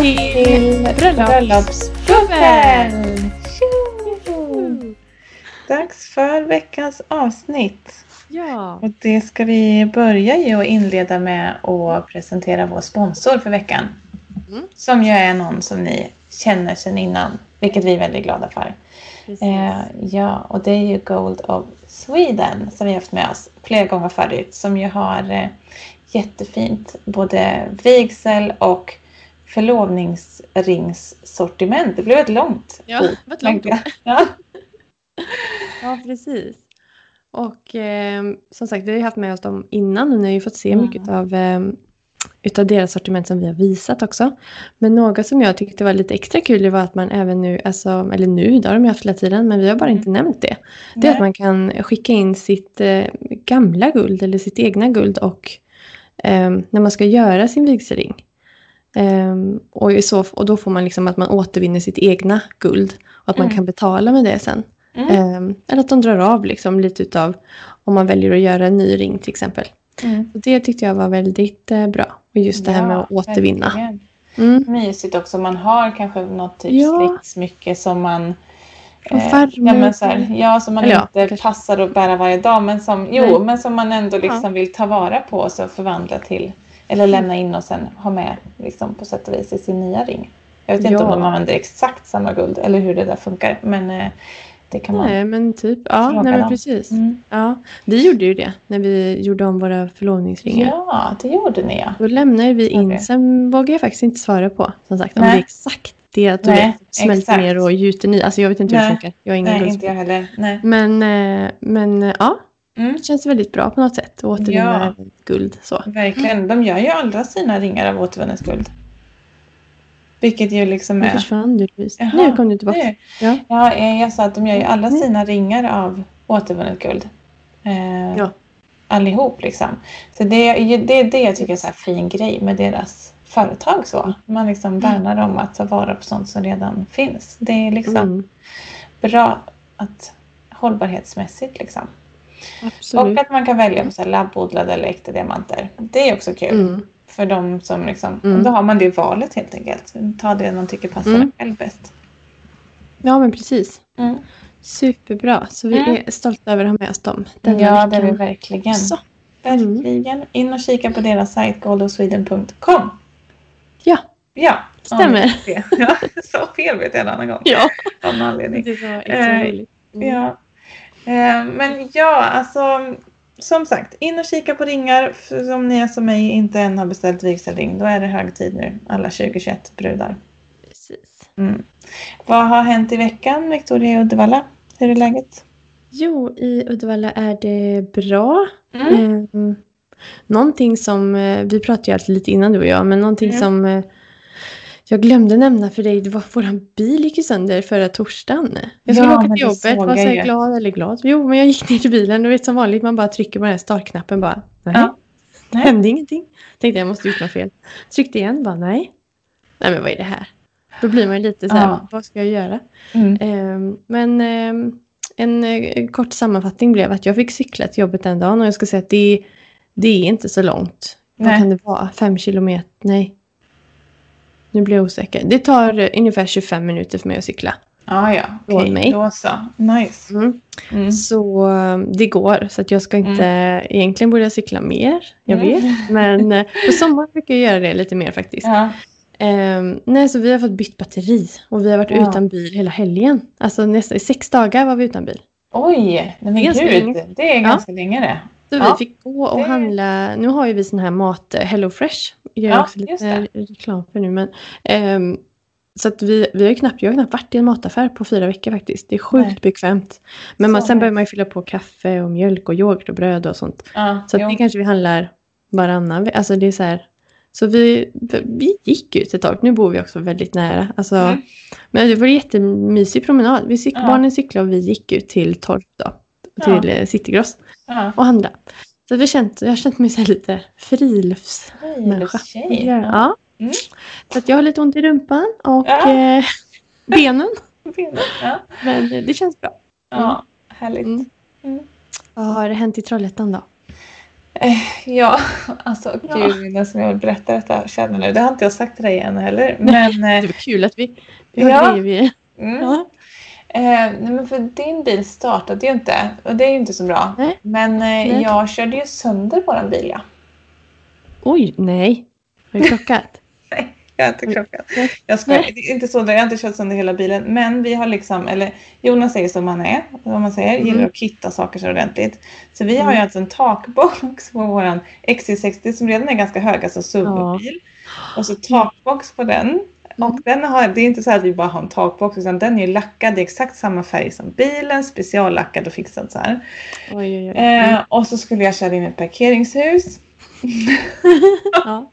Till Bröllopsbubbel! Dags för veckans avsnitt. Ja, Och det ska vi börja ju och inleda med att presentera vår sponsor för veckan. Mm. Som ju är någon som ni känner sedan innan, vilket vi är väldigt glada för. Eh, ja, och det är ju Gold of Sweden som vi har haft med oss flera gånger förut. Som ju har eh, jättefint både vigsel och förlovningsringssortiment. Det blev ett långt Ja, ord, det var ett långt jag. Ja. Ja, precis. Och eh, som sagt, vi har ju haft med oss dem innan och ni har ju fått se Mm. mycket av eh, utav deras sortiment som vi har visat också. Men något som jag tyckte var lite extra kul var att man även nu, alltså, eller nu, det har de ju haft hela tiden, men vi har bara Mm. inte nämnt det. Det är att man kan skicka in sitt eh, gamla guld eller sitt egna guld och eh, när man ska göra sin vigselring. Ehm, och, så, och då får man liksom att man återvinner sitt egna guld och att man Mm. kan betala med det sen. Mm. Ehm, eller att de drar av liksom lite utav om man väljer att göra en ny ring till exempel. Mm. Så det tyckte jag var väldigt eh, bra. Och just det här med Ja, att återvinna. Mm. Mysigt också. Man har kanske något typ Ja. släktsmycke som man Och Eh, ja, så här, ja, som man Eller ja, inte kanske. passar att bära varje dag men som, jo, men som man ändå liksom Ja. vill ta vara på och så förvandla till eller lämna in och sen ha med liksom, på sätt och vis i sin nya ring. Jag vet inte Ja. om de använder exakt samma guld eller hur det där funkar men eh, det kan man. Nej men typ, ja nej, men precis. Mm. Ja, vi gjorde ju det när vi gjorde om våra förlovningsringar. Ja, det gjorde ni ja. Då lämnade vi in, Okej. sen vågar jag faktiskt inte svara på som sagt om Nej. det är exakt det att du Nej, smälter ner och gjuter ny. Alltså jag vet inte hur det Nej. funkar. Jag har ingen Nej, inte jag heller. Nej. Men, eh, men eh, ja, Mm. det känns väldigt bra på något sätt att återvinna guld. Så. Verkligen. De gör ju alla sina ringar av återvunnet guld. Vilket ju liksom Nu är... försvann du. Jaha, Nu kom du tillbaka. nu. Ja. Ja, jag sa att de gör ju alla Mm. sina ringar av återvunnet guld. Eh, Ja. Allihop liksom. Så det, är det det jag tycker är så här fin grej med deras företag. så. Man liksom värnar om att ta vara på sånt som redan finns. Det är liksom Mm, bra att hållbarhetsmässigt liksom. Absolut. Och att man kan välja på så labbodlade eller äkta diamanter. Det är också kul. Mm. För de som liksom, Mm. då har man det valet helt enkelt. Ta det man tycker passar Mm. själv bäst. Ja men precis. Mm. Superbra. Så vi Mm. är stolta över att ha med oss dem. denna Ja, det är vi verkligen. också. Verkligen. In och kika på deras sajt goldofsweden.com. Ja, Ja. Stämmer. Ja, så fel vet jag en annan gång. ja. Av någon anledning. Det var Eh. Mm. Ja. Eh, Men ja, alltså som sagt, in och kika på ringar. För om ni är som mig inte än har beställt vigselring, då är det hög tid nu. Alla 2021 brudar. Precis. Mm. Vad har hänt i veckan, Victoria i Uddevalla? Hur är läget? Jo, i Uddevalla är det bra. Mm. Mm. Någonting som, eh, vi pratade ju alltid lite innan du och jag, men någonting Mm. som eh, jag glömde nämna för dig, det var våran bil gick ju sönder förra torsdagen. Jag skulle Ja, åka till jobbet, var så jag glad eller glad. Jo, men jag gick ner till bilen och vet som vanligt, man bara trycker på den här startknappen bara. Nej, Ja. Nej. hände ingenting. Tänkte jag måste gjort något fel. Tryckte igen, bara nej. Nej men vad är det här? Då blir man ju lite så här, Ja. vad ska jag göra? Mm. Ehm, men ehm, en eh, kort sammanfattning blev att jag fick cykla till jobbet den dagen och jag ska säga att det, det är inte så långt. Vad Nej. kan det vara? Fem kilometer? Nej. Nu blir jag osäker. Det tar ungefär 25 minuter för mig att cykla. Ah, ja, okej. mig. Då så. Nice. Mm. Mm. Så eh, det går. Så att jag ska inte... Egentligen borde jag cykla mer. Jag Mm. vet. Men eh, på sommaren brukar jag göra det lite mer faktiskt. Ja. Ehm, nej, så vi har fått bytt batteri. Och vi har varit Ja. utan bil hela helgen. Alltså nästan i sex dagar var vi utan bil. Oj, men Det är gud. Det är Ja. ganska länge det. Så Ja, vi fick gå och handla. Nu har ju vi sån här mat, eh, Hello Fresh. Gör jag Ja, också lite reklam för nu. Men, ehm, så att vi, vi har knappt, jag har knappt varit i en mataffär på fyra veckor faktiskt. Det är sjukt Nej. bekvämt. Men man, Så sen behöver man ju fylla på kaffe och mjölk och yoghurt och bröd och sånt. Ja, Så att det kanske vi handlar varannan Alltså det är så här. Så vi, vi gick ut ett tag. Nu bor vi också väldigt nära. Alltså, Mm. Men det var en jättemysig promenad. Vi cyk, Ja. Barnen cyklade och vi gick ut till Torp då. Till ja. Citygross Ja. och handla. Så vi känt, jag har känt mig så lite friluftsmänniska. Frilufttjej. Ja. Ja. Mm. Så att jag har lite ont i rumpan och Ja. eh, benen. Ja. Men det känns bra. ja, härligt. Mm. Mm. Vad har hänt i Trollhättan då? Eh, ja, alltså Ja. gud, det som jag vill berätta detta känner nu. Det har inte jag sagt till dig än heller. Men, Det eh, var kul att vi, vi Ja. vi... mm, Ja. Eh, nej, men för din bil startade ju inte och det är ju inte så bra. Nej. Men eh, Nej. jag körde ju sönder våran bil ja. Oj, nej. Har du krockat? Nej, jag har inte krockat. Jag är inte så, jag har inte kört sönder hela bilen. Men vi har liksom, eller Jonas är som han är, vad man säger, Mm. gillar att kitta saker så ordentligt. Så vi har ju Mm. alltså en takbox på våran XC60 som redan är ganska hög, alltså SUV-bil. Och så takbox på den. Och Mm. den har, det är inte så att vi bara har en takbox utan den är lackad i exakt samma färg som bilen, speciallackad och fixad så här. Oj, oj, oj. Eh, och så skulle jag köra in ett parkeringshus. Ja.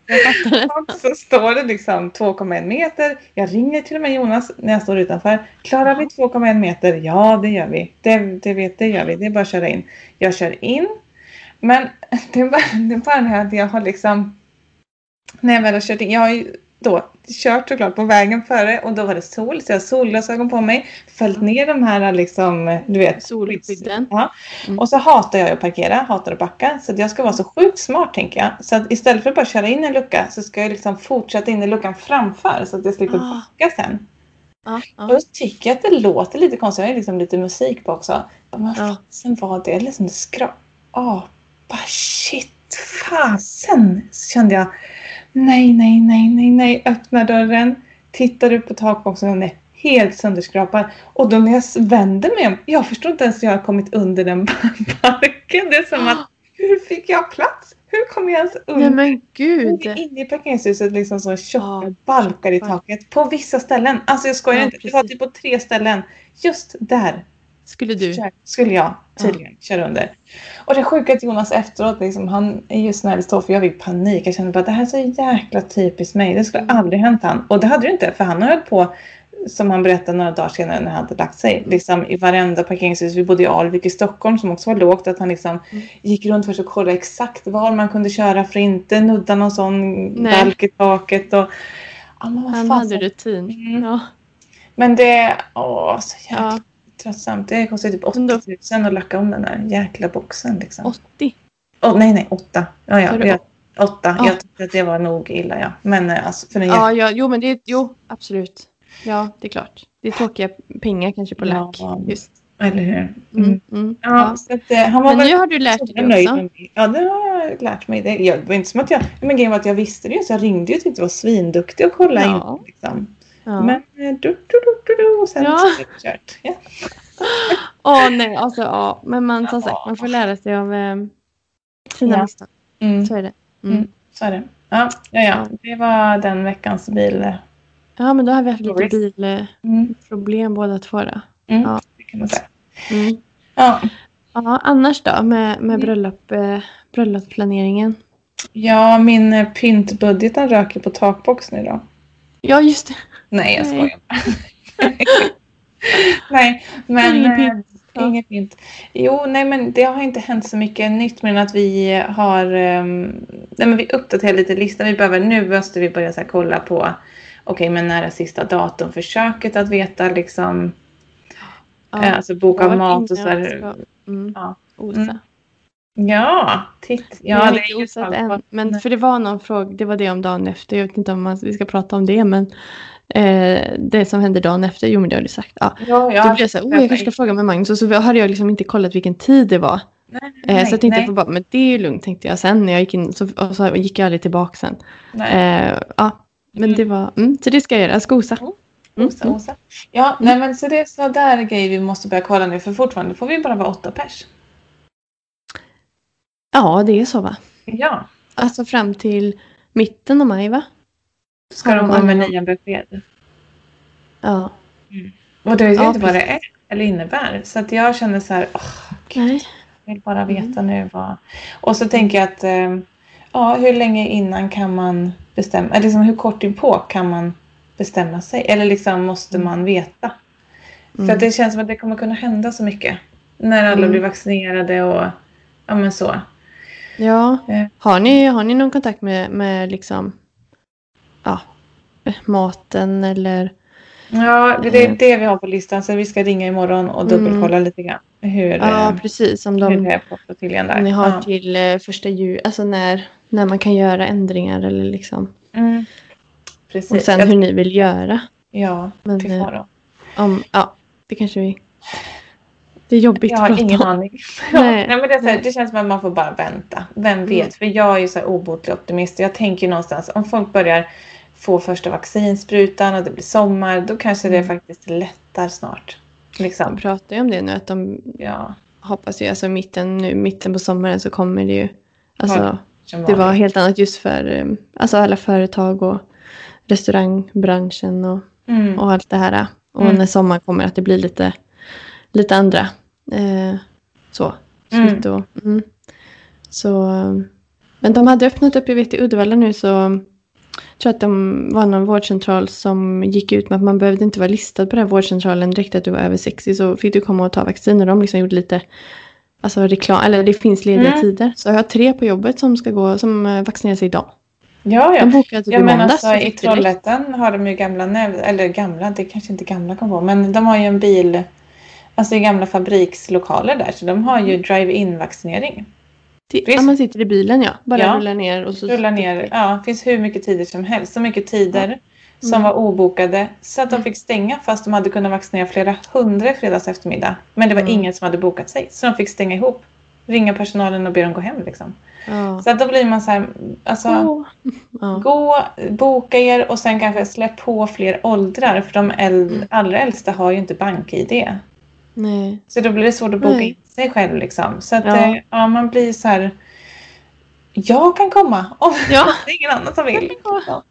Och så står det liksom 2,1 meter. Jag ringer till och med Jonas när jag står utanför. Klarar vi 2,1 meter? Ja, det gör vi. Det, det, vet, det gör vi. Det är bara att köra in. Jag kör in. Men det är bara det, är bara det här att jag har liksom... När jag väl har kört in. Jag har ju då kört såklart på vägen före och då var det sol. Så jag har solglasögon på mig. Följt ner de här liksom, du vet. Solskydden. Ja. Mm. Och så hatar jag att parkera, hatar att backa. Så att jag ska vara så sjukt smart tänker jag. Så att istället för att bara köra in en lucka så ska jag liksom fortsätta in i luckan framför så att jag slipper Ah. backa sen. Ja, Och ja. då tycker jag att det låter lite konstigt. Jag har liksom lite musik på också. Men vad Ja. fasen var det? Liksom det skra... Apa, shit, fasen! Så kände jag. Nej, nej, nej, nej, nej. Öppnar dörren. Tittar upp på takboxen och den är helt sönderskrapad. Och då när jag vänder mig om. Jag förstår inte ens hur jag har kommit under den balken. Det är som att. Hur fick jag plats? Hur kom jag ens Nej under? men gud. Inne i parkeringshuset liksom så tjocka balkar i taket. På vissa ställen. Alltså jag skojar Ja, inte. Det var typ på tre ställen. Just där Skulle du? skulle jag tydligen köra under. Och det sjuka att Jonas efteråt, liksom, han är ju snäll så för jag fick panik. Jag kände bara att det här är så jäkla typiskt mig. Det skulle Mm. aldrig hänt han. Och det hade det inte för han höll på som han berättade några dagar senare när han hade lagt sig. Liksom, I varenda parkeringshus. Vi bodde i Alvik i Stockholm som också var lågt. Att han liksom Mm. gick runt för att kolla exakt var man kunde köra för att inte nudda någon sån Nej. balk i taket. Och, ja, vad Han hade rutin. Mm. Ja. Men det, åh så jäkla ja. Tröttsamt. Det kostar typ 80 Men då- 000 att lacka om den där jäkla boxen. Liksom. 80. Åh, nej, nej, åtta. Ja, ja, jag, åtta. Ja. Jag tyckte att det var nog illa, ja. Men eh, alltså, för den Ja, ja, jo men det jo absolut. Ja, det är klart. Det är tråkiga pengar kanske på lack. Ja. Just. Eller hur? Mm. Mm. Mm. Ja, Ja. Så att, eh, han var Men nu har du lärt dig nöjd också. Ja, det har jag lärt mig. Det, jag, det var inte som att jag... Men grejen var att jag visste det så jag ringde ju och tyckte det var svinduktig att kolla Ja. in. Liksom. Ja. Men eh, du, du, du, du, du, och sen Ja. så är det kört. Ja. Åh nej, alltså ja. Men man som sagt, man får lära sig av eh, sina Ja. misstag. Mm, Så är det. Mm. Mm. så är det. Ja, ja, ja, det var den veckans bil. Ja, men då har vi haft lite bilproblem Mm, båda två då. mm, Ja. det kan man säga. Mm. Ja. Ja, annars då med, med Mm. bröllop, eh, bröllopsplaneringen? ja, min eh, pyntbudgeten röker på takbox nu då. Ja, just det. Nej, jag skojar. nej, men... Ingen eh. Ja. Inget pynt. Jo, nej men det har inte hänt så mycket nytt men att vi har... ehm, nej men vi uppdaterar lite listan. Vi behöver, nu måste vi börja så kolla på okej, men när är sista datum för köket att veta liksom. Ja. eh, alltså boka mat och så här. mm, Ja. Mm. Ja, titt. Ja, Ja, jag det är ju sant. än. Men för det var någon fråga, det var det om dagen efter. Jag vet inte om man, vi ska prata om det, men eh, det som hände dagen efter, jo men det har du sagt. Ja. Ja, Då ja. blev jag så här, oh, jag kanske ska fråga med Magnus. Och så hade jag liksom inte kollat vilken tid det var. Nej, Eh, nej, så jag tänkte nej, bara, men det är ju lugnt tänkte jag sen när jag gick in. Så, och så gick jag aldrig tillbaka sen. Eh, ja, men Mm. det var, mm, så det ska jag göra, jag ska osa. Mm. Osa, osa. Ja, nej men så det är så där grejer vi måste börja kolla nu för fortfarande får vi bara vara åtta pers. Ja, det är så va? Ja. Alltså fram till mitten av maj va? Ska de komma med nya besked? Ja. Och det vet jag Ja, inte vad det är eller innebär. Så att jag känner så här, åh, gud, Nej. jag vill bara veta Mm. nu vad... Och så tänker jag att, eh, ja, hur länge innan kan man bestämma, eller liksom hur kort inpå kan man bestämma sig? Eller liksom måste man veta? För Mm. att det känns som att det kommer kunna hända så mycket. När alla Mm. blir vaccinerade och ja men så. Ja. Eh. Har ni, har ni någon kontakt med, med liksom ja, maten eller? Ja, det det är Mm. det vi har på listan. Så vi ska ringa imorgon och Mm. dubbelkolla lite grann. hur, Ja, eh, precis. Om, hur de, det är på flottiljen där. om ni har ja. till eh, första jul, alltså när, när man kan göra ändringar eller liksom. Mm. Precis. Och sen hur ni vill göra. Ja, Men, till faro. Om, ja, det kanske vi... Det är jobbigt Jag har ingen aning. Ja, Nej. nej, men det, är så här, det känns som att man får bara vänta. Vem vet? Mm. För jag är ju så obotlig optimist. Jag tänker någonstans om folk börjar få första vaccinsprutan och det blir sommar. Då kanske det Mm. faktiskt lättar snart. De Liksom. pratar ju om det nu att de Ja. hoppas ju, alltså mitten, nu, mitten på sommaren så kommer det ju. Alltså, Ja, det var helt annat just för eh, alltså alla företag och restaurangbranschen och, Mm. och allt det här. Och Mm. när sommaren kommer att det blir lite, lite andra. Eh, så. Mm. Och, mm. Så, eh, men de hade öppnat upp, jag vet i Uddevalla nu så jag tror att de var någon vårdcentral som gick ut med att man behövde inte vara listad på den här vårdcentralen direkt att du var över 60 så fick du komma och ta vaccin och de liksom gjorde lite alltså reklam, eller det finns lediga Mm. tider. Så jag har tre på jobbet som ska gå, som eh, vaccinerar sig idag. Ja, De ja. bokade typ Ja men alltså i. Trollhättan har de ju gamla, eller gamla, det kanske inte gamla kom på, men de har ju en bil, alltså i gamla fabrikslokaler där, så de har Mm. ju drive-in vaccinering. Det-. Ja, man sitter i bilen ja. Bara Ja. rullar ner och så... Rulla ner, ja, det finns hur mycket tider som helst, så mycket tider som Mm. var obokade så att de Mm. fick stänga fast de hade kunnat vaccinera flera hundra i fredags eftermiddag. Men det var Mm. ingen som hade bokat sig, så de fick stänga ihop. Ringa personalen och be dem gå hem liksom. Ja. Så att då blir man så här, alltså Åh. Ja. Gå, boka er och sen kanske släpp på fler åldrar för de Mm. allra äldsta har ju inte bank-id. Nej. Så då blir det svårt att boka Nej. in sig själv liksom. Så att Ja. ja. ja, man blir så här. Jag kan komma om Ja. det är ingen annan som vill. Ja.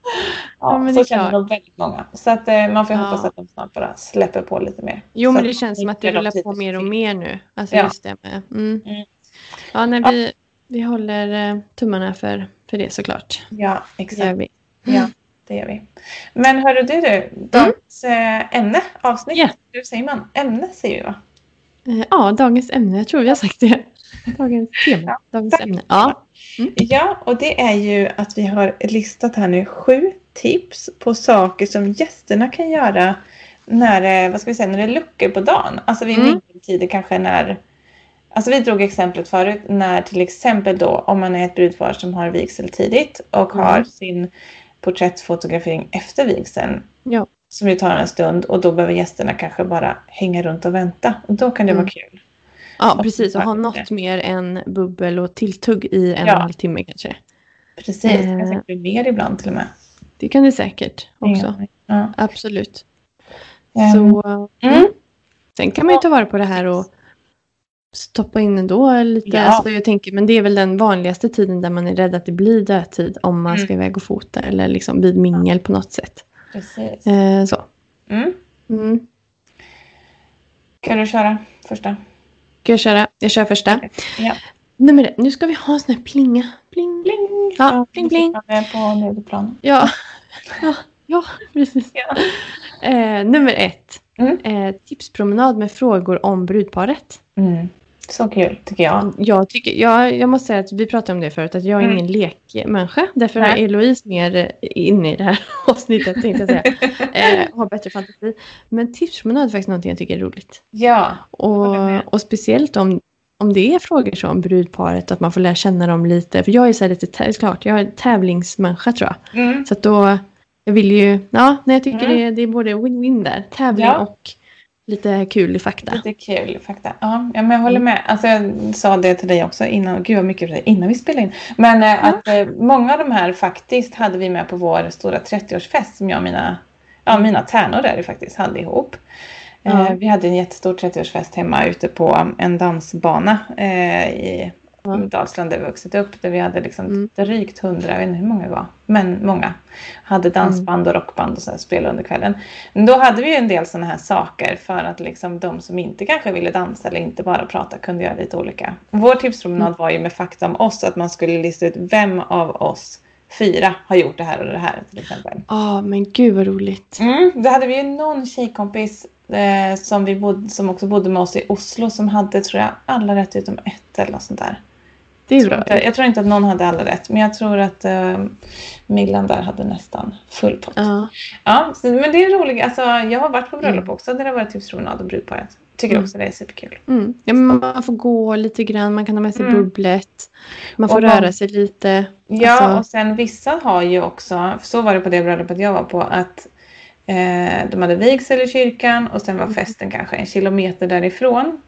Ja, men det så är känner nog väldigt många. Så att eh, man får Ja. hoppas att de snart bara släpper på lite mer. Jo, Så men det känns som att det rullar på mer och mer nu. Alltså Ja. just det med. Mm. Mm. Ja, Ja. vi, vi håller eh, tummarna för, för det såklart. Ja, Det exakt. Ja, det gör vi. Men hörru du, du dagens eh, ämne, avsnitt. Ja. Hur säger man? Ämne säger vi va? Eh, Ja, dagens ämne. Jag tror vi har sagt det. Dagens tema. Ja. Dagens ämne. Ja. Ja, och det är ju att vi har listat här nu sju tips på saker som gästerna kan göra när, det- vad ska vi säga, när det är luckor på dagen. Alltså vid Mm. tider kanske när Alltså vi drog exemplet förut när till exempel då om man är ett brudpar som har vigsel tidigt och Mm. har sin porträttfotografering efter vigseln Ja. som ju tar en stund och då behöver gästerna kanske bara hänga runt och vänta. Och då kan det Mm. vara kul. ja, precis. Och ha något mer än bubbel och tilltugg i en Ja. och en halv timme kanske. Precis, det kan Eh. säkert bli mer ibland till och med. Det kan det säkert också. Ja. Absolut. Ehm, Så, mm. Sen kan man ju ta vara på det här och stoppa in ändå lite. Ja. Alltså jag tänker, men det är väl den vanligaste tiden där man är rädd att det blir dödtid om man Mm. ska iväg och fota eller liksom vid mingel på något sätt. Precis. Eh, så. Mm. Mm. Kan du köra första? Ska jag köra? Jag kör första. Ja. Nummer ett. Nu ska vi ha en sån här plinga. Pling. Pling! Ja, pling, pling. Jag på nederplan. Ja. ja, ja, precis. Ja. Eh, nummer ett. Mm. Eh, tipspromenad med frågor om brudparet. Mm. Så kul tycker jag. Jag, tycker, jag, jag måste säga att vi pratade om det förut, att jag är Mm. ingen lekmänniska. Därför Nej. är Eloise mer eh, inne i det här avsnittet, tänkte jag säga. Eh, har bättre fantasi. Men tipspromenad är faktiskt någonting jag tycker är roligt. Ja. Och, och speciellt om, om det är frågor som brudparet, att man får lära känna dem lite. För jag är så här lite, klart, jag är tävlingsmänniska tror jag. Mm. Så att då, jag vill ju, ja, nej, jag tycker Mm. det, det är både win-win där. Tävling Ja. och lite kul fakta. Lite kul fakta. Ja, ja, men jag håller med. Alltså, jag sa det till dig också innan, gud vad mycket innan vi spelade in. Men eh, att eh, många av de här faktiskt hade vi med på vår stora 30-årsfest som jag och mina, ja, mina tärnor där faktiskt hade ihop. Ja. Eh, vi hade en jättestor 30-årsfest hemma ute på en dansbana i Ja. Dalsland där vi vuxit upp. Där vi hade liksom Mm. drygt hundra, jag vet inte hur många det var, men många. Hade dansband och rockband och så spelade under kvällen. Men då hade vi ju en del sådana här saker för att liksom de som inte kanske ville dansa eller inte bara prata kunde göra lite olika. Vår tipspromenad Mm. var ju med fakta om oss, att man skulle lista ut vem av oss fyra har gjort det här och det här till exempel. Ja, men gud vad roligt. Mm, då hade vi ju någon tjejkompis eh, som, vi bodde, som också bodde med oss i Oslo som hade, tror jag, alla rätt utom ett eller något sånt där. Det är Jag tror, bra. jag tror inte att någon hade alla rätt, men jag tror att uh, Millan där hade nästan full pott. Ja. Ja, så, men det är roligt. Alltså, jag har varit på bröllop Mm. också där det har varit tipspromenad och brudparet. Tycker Mm. också det är superkul. Mm. ja, man får gå lite grann, man kan ha med sig Mm. bubblet. Man får man- röra sig lite. Ja, Alltså- och sen vissa har ju också, så var det på det bröllopet jag var på, att eh, de hade vigsel i kyrkan och sen var Mm. festen kanske en kilometer därifrån.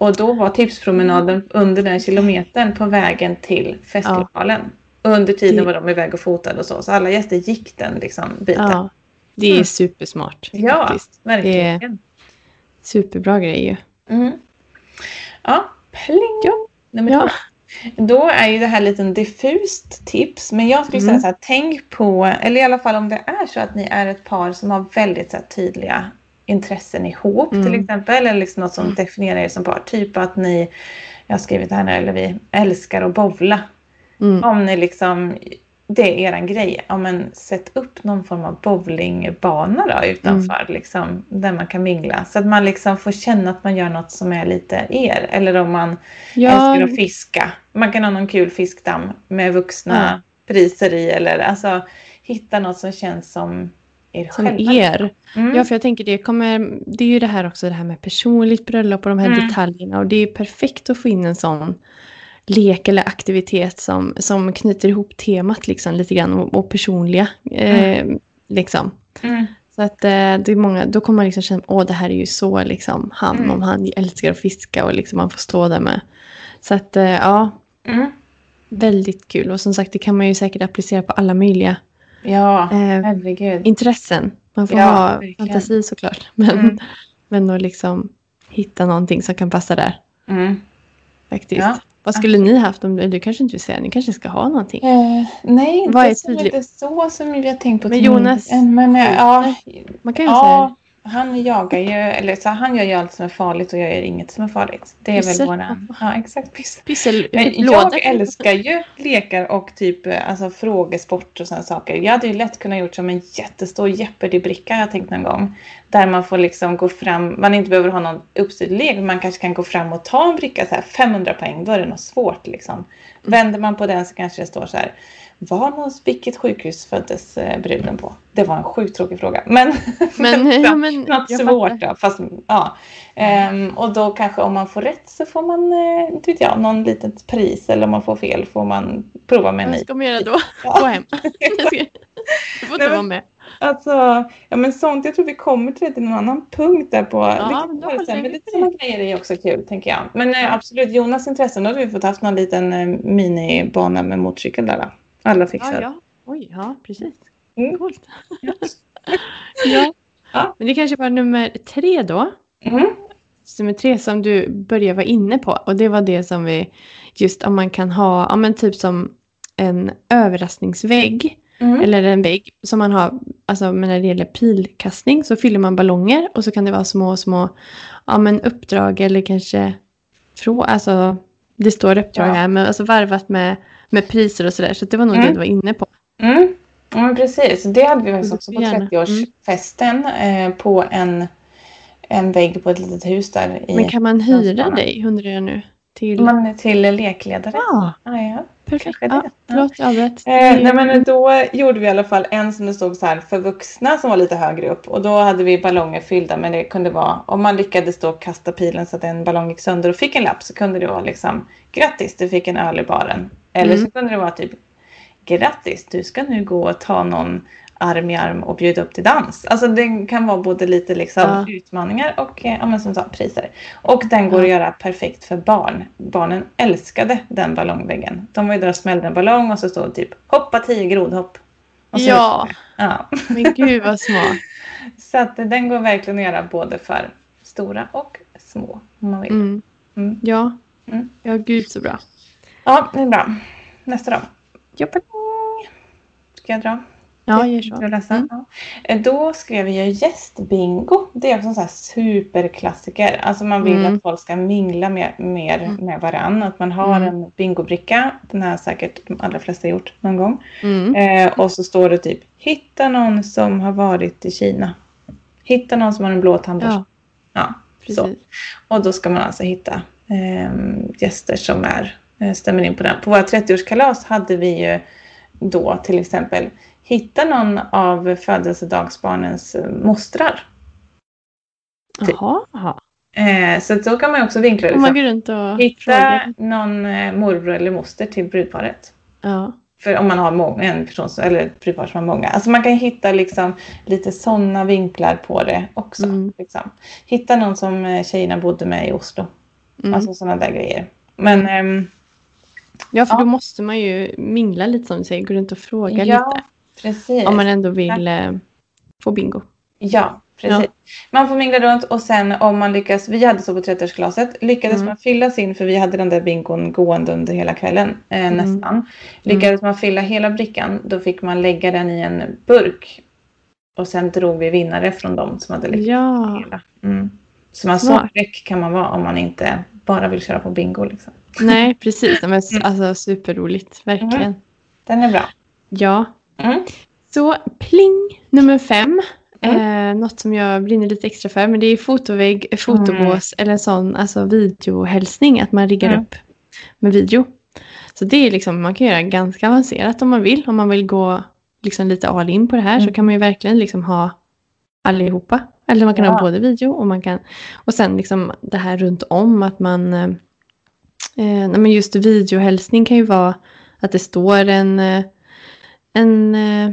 Och då var tipspromenaden under den kilometern på vägen till festlokalen. Och under tiden Det- var de iväg och fotade och så. Så alla gäster gick den liksom, biten. Ja, det är Mm. supersmart. Ja, faktiskt. verkligen. Superbra grej ju. Mm. Ja, pling. Ja. Nummer Ja. två. Då är ju det här lite en diffust tips. Men jag skulle säga Mm. så här, tänk på, eller i alla fall om det är så att ni är ett par som har väldigt så här, tydliga intressen ihop Mm. till exempel. Eller liksom något som definierar er som par. Typ att ni, jag har skrivit här nu, eller vi älskar att bowla. Mm. Om ni liksom, det är eran grej. Ja men sätt upp någon form av bowlingbana då utanför. Liksom, där man kan mingla. Så att man liksom får känna att man gör något som är lite er. Eller om man Ja, älskar att fiska. Man kan ha någon kul fiskdamm med vuxna priser i. Eller alltså hitta något som känns som er som själva. er. Mm. Ja, för jag tänker det kommer, det är ju det här också, det här med personligt bröllop och de här Mm. detaljerna. Och det är perfekt att få in en sån lek eller aktivitet som, som knyter ihop temat liksom lite grann och, och personliga. Eh, liksom. Mm. Så att eh, det är många, då kommer man liksom känna, åh det här är ju så liksom han, Mm. om han älskar att fiska och liksom man får stå där med. Så att eh, ja, Mm. väldigt kul. Och som sagt, det kan man ju säkert applicera på alla möjliga Ja, eh, herregud. intressen. Man får Ja, ha verkligen. fantasi såklart. Men, Mm. men att liksom hitta någonting som kan passa där. Mm. Faktiskt. Ja, Vad skulle ni haft om du kanske inte vill säga, ni kanske ska ha någonting. Eh, nej, Vad är så, tydligt? inte så som har tänkt på. Men Jonas-. Men eh, ja, Man kan ju ja han jagar ju, eller så han gör ju allt som är farligt och jag gör inget som är farligt. Det är Pyssel. väl våra, ja exakt Men typ jag älskar ju lekar och typ alltså, frågesport och sådana saker. Jag hade ju lätt kunnat gjort som en jättestor Jeopardy-bricka har jag tänkt någon gång. Där man får liksom gå fram, man inte behöver ha någon uppstyrd lek, men man kanske kan gå fram och ta en bricka så här 500 poäng, då är det något svårt liksom. Vänder man på den så kanske det står så här. Var någonstans, vilket sjukhus föddes eh, bruden på? Det var en sjukt tråkig fråga. Men, Men, ja, men något svårt då. Fast, ja. Ehm, och då kanske om man får rätt så får man eh, inte vet jag, någon litet pris. Eller om man får fel får man prova med en Vad ny. ska man göra då? Gå Ja. hem. Jag ska- Du får inte vara med. Alltså, ja men sånt. Jag tror vi kommer till det till någon annan punkt där på. Ja, det men sen, men lite sådana grejer är också kul tänker jag. Men eh, absolut, Jonas intressen, då hade vi fått haft någon liten eh, minibana med motorcykel där då. Alla fixar. Ja, ja. Oj, ja, precis. Mm. Coolt. Ja. Ja. Men det kanske var nummer tre då. Mm. Nummer tre som du började vara inne på. Och det var det som vi, just om man kan ha, ja men typ som en överraskningsvägg. Mm. Eller en vägg som man har, alltså men när det gäller pilkastning så fyller man ballonger och så kan det vara små, små, ja men uppdrag eller kanske frå, alltså det står uppdrag Ja. här, men alltså varvat med, med priser och sådär. Så det var nog Mm. det du var inne på. Mm. Ja, precis. Det hade vi faktiskt också på Gärna. 30-årsfesten eh, på en, en vägg på ett litet hus där i Men kan man hyra dig, undrar jag nu? Till... man till lekledare. Ja, Ah, ja. perfekt. Ja, förlåt, jag. Eh, nej men då gjorde vi i alla fall en som det stod så här för vuxna som var lite högre upp. Och då hade vi ballonger fyllda men det kunde vara om man lyckades då kasta pilen så att en ballong gick sönder och fick en lapp så kunde det vara liksom grattis du fick en öl i baren. Eller Mm. så kunde det vara typ grattis du ska nu gå och ta någon arm i arm och bjuda upp till dans. Alltså det kan vara både lite liksom Ja. utmaningar och eh, ja, men som sagt priser. Och den går Ja. att göra perfekt för barn. Barnen älskade den ballongväggen. De var ju där och smällde en ballong och så stod det typ hoppa tio grodhopp. Ja. ja. Men gud vad smart. Så att den går verkligen att göra både för stora och små. Om man vill. Mm. Mm. Ja. Mm. ja, gud så bra. Ja, det är bra. Nästa då. Joppa. Ska jag dra? Ja, gör så. jag läsa? Mm. Eh, Då skrev jag gästbingo. Det är också en sån superklassiker. Alltså man vill Mm. att folk ska mingla mer, mer Mm. med varandra. Att man har Mm. en bingobricka. Den har säkert de allra flesta gjort någon gång. Mm. Eh, och så står det typ hitta någon som har varit i Kina. Hitta någon som har en blå tandborste. Ja, Ja, så. precis. Och då ska man alltså hitta ehm, gäster som är eh, stämmer in på den. På våra 30-årskalas hade vi ju då till exempel hitta någon av födelsedagsbarnens eh, mostrar. Typ. Jaha. Eh, så då kan man också vinkla Om man går runt och Hitta frågar. någon eh, morbror eller moster till brudparet. Ja. För om man har många, en person eller ett brudpar som har många. Alltså man kan hitta liksom lite sådana vinklar på det också. Mm. Liksom. Hitta någon som eh, tjejerna bodde med i Oslo. Mm. Alltså sådana där grejer. Men ehm, ja, för ja. då måste man ju mingla lite som du säger. Gå runt och fråga ja, lite. precis. Om man ändå vill eh, få bingo. Ja, precis. Man får mingla runt och sen om man lyckas, vi hade så på 30-årsglaset, lyckades Mm. man fylla sin, för vi hade den där bingon gående under hela kvällen eh, Mm. nästan. Lyckades man fylla hela brickan, då fick man lägga den i en burk. Och sen drog vi vinnare från dem som hade lyckats Ja. hela. Mm. Så man så fräck kan man vara om man inte bara vill köra på bingo. Liksom. Nej, precis. Men, Mm. alltså superroligt. Verkligen. Den är bra. Ja. Mm. Så pling nummer fem. Mm. Eh, något som jag brinner lite extra för. Men det är fotovägg, fotobås eller en sån alltså videohälsning. Att man riggar Mm. upp med video. Så det är liksom, man kan göra ganska avancerat om man vill. Om man vill gå liksom lite all in på det här så Mm. kan man ju verkligen liksom ha allihopa. Eller man kan Ja. ha både video och man kan... Och sen liksom det här runt om att man... Eh, eh, men just videohälsning kan ju vara att det står en, eh, en eh,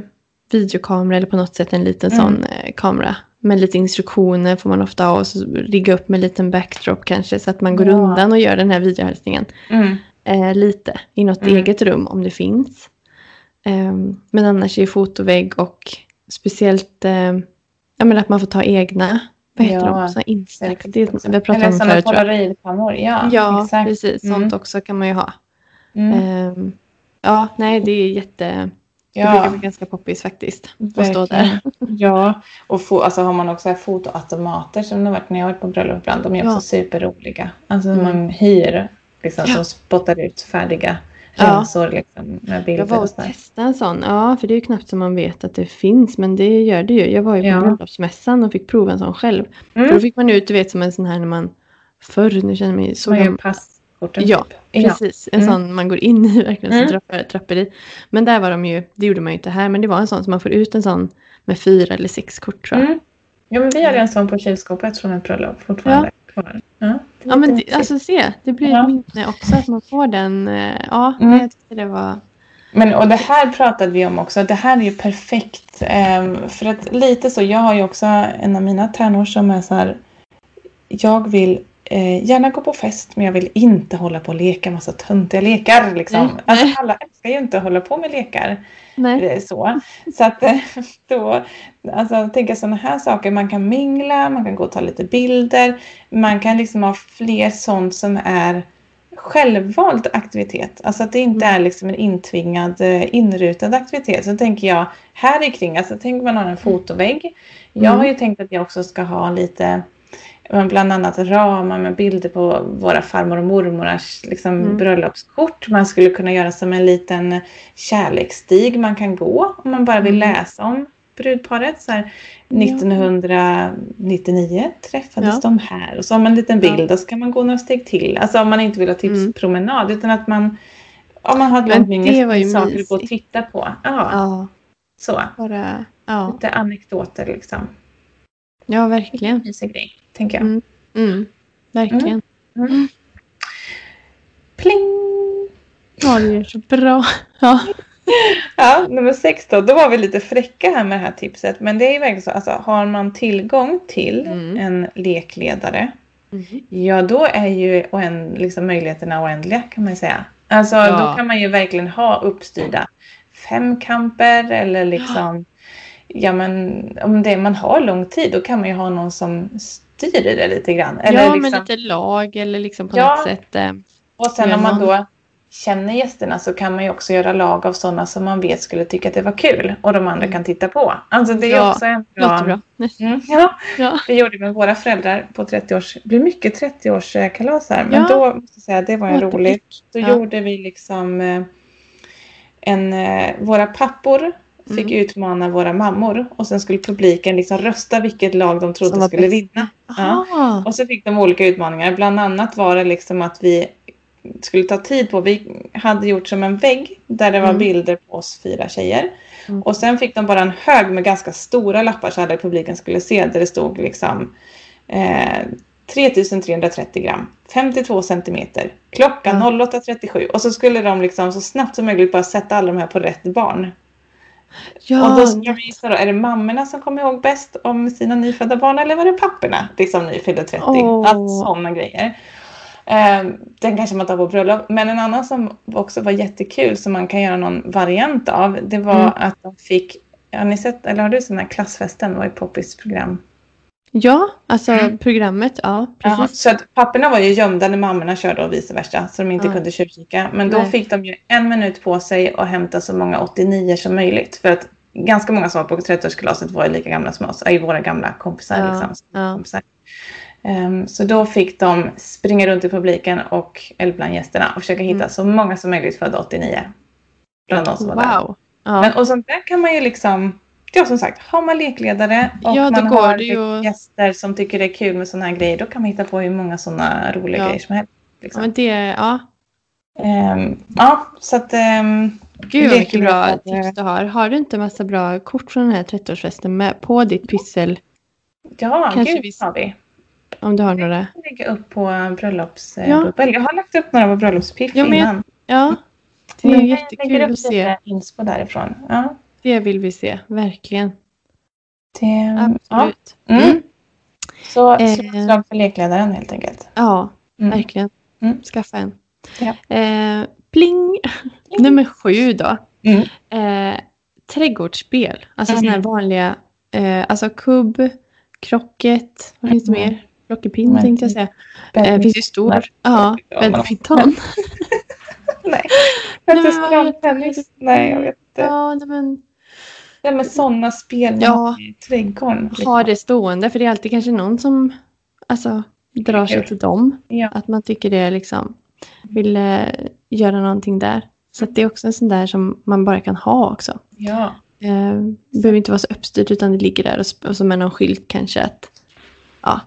videokamera eller på något sätt en liten Mm. sån eh, kamera. Med lite instruktioner får man ofta ha och så rigga upp med en liten backdrop kanske så att man går Ja. undan och gör den här videohälsningen Mm. eh, lite i något Mm. eget rum om det finns. Ehm, men annars är fotovägg och speciellt eh, ja, men att man får ta egna vad heter Ja, de? Så Instax. Selfies Det, också. vi pratat Eller om sådana polaroidpannor. Ja, Ja, exakt. precis. Mm. Sånt också kan man ju ha. Mm. Ehm, ja, nej det är jätte... Det Ja. brukar vara ganska poppis faktiskt. Att stå där. Ja, och få, alltså har man också fotoautomater som det har varit när jag har varit på bröllop ibland. De är Ja. också superroliga. Alltså Mm. man hyr liksom, Ja. som spottar ut färdiga Ja. ramsor liksom, med bilder. Jag var och testade en sån. Ja, för det är ju knappt som man vet att det finns. Men det gör det ju. Jag var ju på Ja. bröllopsmässan och fick prova en sån själv. För då Mm. fick man ut, du vet som en sån här när man förr, nu känner mig så gammal. passkorten. Ja, typ. precis. En Mm. sån man går in i verkligen Mm. trappor, trappor i. Men där var de ju, det gjorde man ju inte här, men det var en sån som man får ut en sån med fyra eller sex kort tror jag. Mm. Ja, men vi hade en sån på kylskåpet från ett bröllop fortfarande. Ja, är Ja men det, alltså se, det blir Ja. ett minne också att man får den. eh, Ja, Mm. jag tyckte det var... Men och det här pratade vi om också. Det här är ju perfekt. ehm, för att lite så, jag har ju också en av mina tärnor som är så här. Jag vill eh, gärna gå på fest men jag vill inte hålla på och leka massa töntiga lekar. Liksom. Nej. Alltså, alla älskar ju inte att hålla på med lekar. Nej. Det är så. Så att eh, då, alltså tänka sådana här saker. Man kan mingla, man kan gå och ta lite bilder. Man kan liksom ha fler sånt som är självvald aktivitet. Alltså att det inte är liksom en intvingad, eh, inrutad aktivitet. Så tänker jag här i kring, alltså tänk man har en fotovägg. Jag Mm. har ju tänkt att jag också ska ha lite bland annat ramar med bilder på våra farmor och mormorars liksom, Mm. bröllopskort. Man skulle kunna göra som en liten kärleksstig man kan gå om man bara vill Mm. läsa om brudparet. Så här, Ja. 1999 träffades Ja. de här och så har man en liten bild och så kan man gå några steg till. Alltså om man inte vill ha tipspromenad utan att man om man har ett Mm. Långt minne saker att gå och titta på. Ja, Ja, så. bara... Ja, Lite anekdoter liksom. ja verkligen. Mysig grej, tänker jag. Mm. Mm. Verkligen. Mm. Pling! Ja, det är så bra. Ja. Ja, nummer sex då. Då var vi lite fräcka här med det här tipset. Men det är ju verkligen så. Alltså, har man tillgång till Mm. en lekledare. Mm. Ja, då är ju oänd, liksom möjligheterna oändliga kan man säga. Alltså, Ja. då kan man ju verkligen ha uppstyrda femkamper eller liksom. Ja, men om det man har lång tid, då kan man ju ha någon som styr i det lite grann. Eller ja, liksom, med lite lag eller liksom på Ja. något sätt. Eh, Och sen om man då känner gästerna så kan man ju också göra lag av sådana som man vet skulle tycka att det var kul och de andra kan titta på. Alltså det är Ja, också en låter bra. Mm, ja, Ja. vi gjorde med våra föräldrar på 30-års, det blir mycket 30-årskalas här, men Ja. då måste jag säga det var en rolig. Då Ja. gjorde vi liksom eh, en, eh, våra pappor fick Mm. utmana våra mammor och sen skulle publiken liksom rösta vilket lag de trodde skulle bäst. vinna. Ja. Och så fick de olika utmaningar. Bland annat var det liksom att vi skulle ta tid på. Vi hade gjort som en vägg där det var Mm. bilder på oss fyra tjejer. Mm. Och sen fick de bara en hög med ganska stora lappar så alla publiken skulle se där det stod liksom eh, 3330 gram, 52 centimeter, klockan Ja. 08.37 och så skulle de liksom så snabbt som möjligt bara sätta alla de här på rätt barn. Ja, och då ska vi gissa då, är det mammorna som kommer ihåg bäst om sina nyfödda barn eller var det papporna liksom nyfyllda 30? Åh. Alltså sådana grejer. Eh, den kanske man tar på bröllop. Men en annan som också var jättekul som man kan göra någon variant av. Det var Mm. att de fick, har ni sett, eller har du sett den här klassfesten? Det var ju Poppys program. Ja alltså Mm. programmet, ja precis. så att papporna var ju gömda när mammorna körde och vice versa. Så de inte Ja. kunde tjuvkika. Men då Nej. fick de ju en minut på sig att hämta så många 89 som möjligt. För att ganska många som var på 30-årskalaset var ju lika gamla som oss. Är våra gamla kompisar. Ja, Liksom, ja. kompisar. Ehm, så då fick de springa runt i publiken och eller bland gästerna och försöka hitta Mm. så många som möjligt födda 89. Bland de som var där. Wow. Ja. Men, och sånt där kan man ju liksom, ja som sagt, har man lekledare och Ja, man har ju- gäster som tycker det är kul med sådana här grejer, då kan man hitta på hur många sådana roliga Ja. grejer som helst. ja, Liksom. men det, ja. Ehm, ja, så att... ehm, Gud vad mycket bra lekledare- tips du har. Har du inte massa bra kort från den här 30-årsfesten med på ditt pyssel? Ja, Kanske gud vi- har vi. Om du har några? Jag lägga upp på bröllops... Ja. Ja. Jag har lagt upp några på bröllopspiff Ja, jag- innan. Ja, det är Men jag lägger jättekul upp att se. lite inspo därifrån. Ja, Det vill vi se, verkligen. det, ja. Absolut. Mm. Mm. Så Eh. slå ett slag för lekledaren helt enkelt. Ja, Mm. verkligen. Mm. Skaffa en. Ja. Eh, pling! Nummer sju då. Mm. Eh, trädgårdsspel. Alltså Mm. sådana här vanliga. Eh, alltså kubb, krocket. Vad finns det Mm. mer? Plockepinn Men- tänkte jag säga. Eh, det finns ju stor. Nej. Ja, Ja, badminton. Nej. Nej, jag vet inte. Ja, nej, men Ja, men sådana spel Ja. i trädgården. liksom. ha det stående. För det är alltid kanske någon som alltså, drar sig till dem. Ja. Att man tycker det liksom vill eh, göra någonting där. Så det är också en sån där som man bara kan ha också. ja. Eh, behöver inte vara så uppstyrt utan det ligger där och, och så med någon skylt kanske att ja,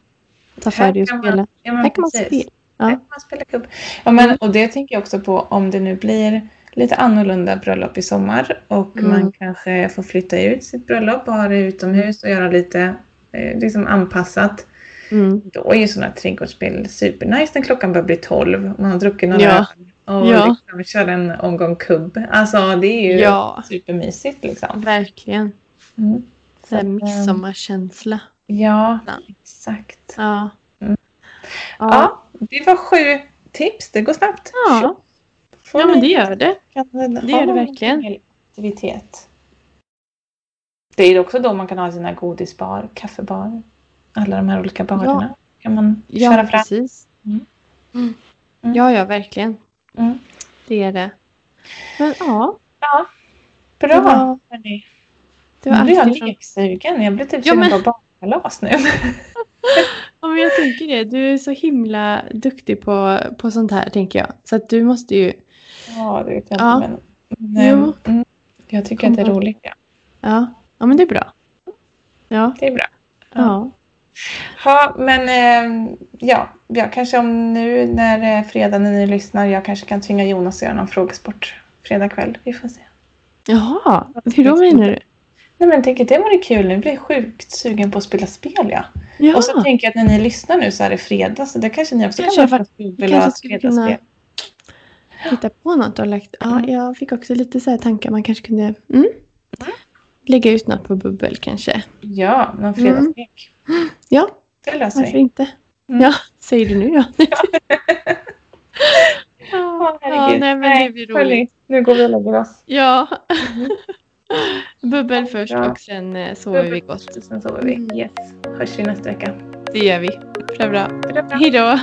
ta för Här dig och kan man- spela. Ja, Här kan man spela. Här Ja. kan man spela kubb. Ja, men, och det tänker jag också på om det nu blir lite annorlunda bröllop i sommar och Mm. man kanske får flytta ut sitt bröllop och ha det utomhus och göra lite eh, liksom anpassat. Mm. Då är ju sådana trädgårdsspel supernice när klockan börjar bli 12 och man har druckit några Ja. öl och Ja. liksom kör en omgång kubb. Alltså det är ju Ja, supermysigt liksom. verkligen. Mm. Så Så, midsommarkänsla. Ja, Ja. exakt. Ja. Mm. Ja. Ja, det var sju tips. Det går snabbt. Ja. Får ja, men det gör det. kan Det gör det verkligen. en Aktivitet. Det är också då man kan ha sina godisbar, kaffebar, alla de här olika barerna. Kan man Ja, köra fram. precis. Mm. Mm. Mm. Ja, ja, verkligen. Mm. Det är det. Men ja, Ja, det bra. var, hörni. det var Nu blir jag leksugen. Jag blir typ Ja, sugen men- på barnkalas nu. Ja, men jag tänker det. Du är så himla duktig på, på sånt här, tänker jag. Så att du måste ju... ja, det vet jag Ja. inte. Men, men, mm, jag tycker att det är Kom. roligt. Ja. Ja, ja men det är bra. Ja, Det är bra. ja. Ja, men eh, ja, jag kanske om nu när det är fredag när ni lyssnar, jag kanske kan tvinga Jonas att göra någon frågesport fredag kväll. Vi får se. Jaha, hur då menar du? Nej men tänk att det vore kul. Nu blir jag sjukt sugen på att spela spel ja. Ja, Och så tänker jag att när ni lyssnar nu så är det fredag så det kanske ni också Kanske kan vara dubbel och skulle fredagsspel. Hitta på något och lagt... Ja, Mm. jag fick också lite så här tankar. Man kanske kunde mm, lägga ut något på bubbel kanske. Ja, någon fredagslek. Ja, Det löser varför vi. inte? Mm. Ja, säger du nu ja. Ja, ja, herregud. nej men det blir hörni, roligt. nu går vi och lägger oss. Ja. Bubbel först Ja. och sen eh, sover vi gott. Sen sover vi. Mm. Yes. Hörs vi nästa vecka. Det gör vi. Bra, bra. Bra, bra. Hej då.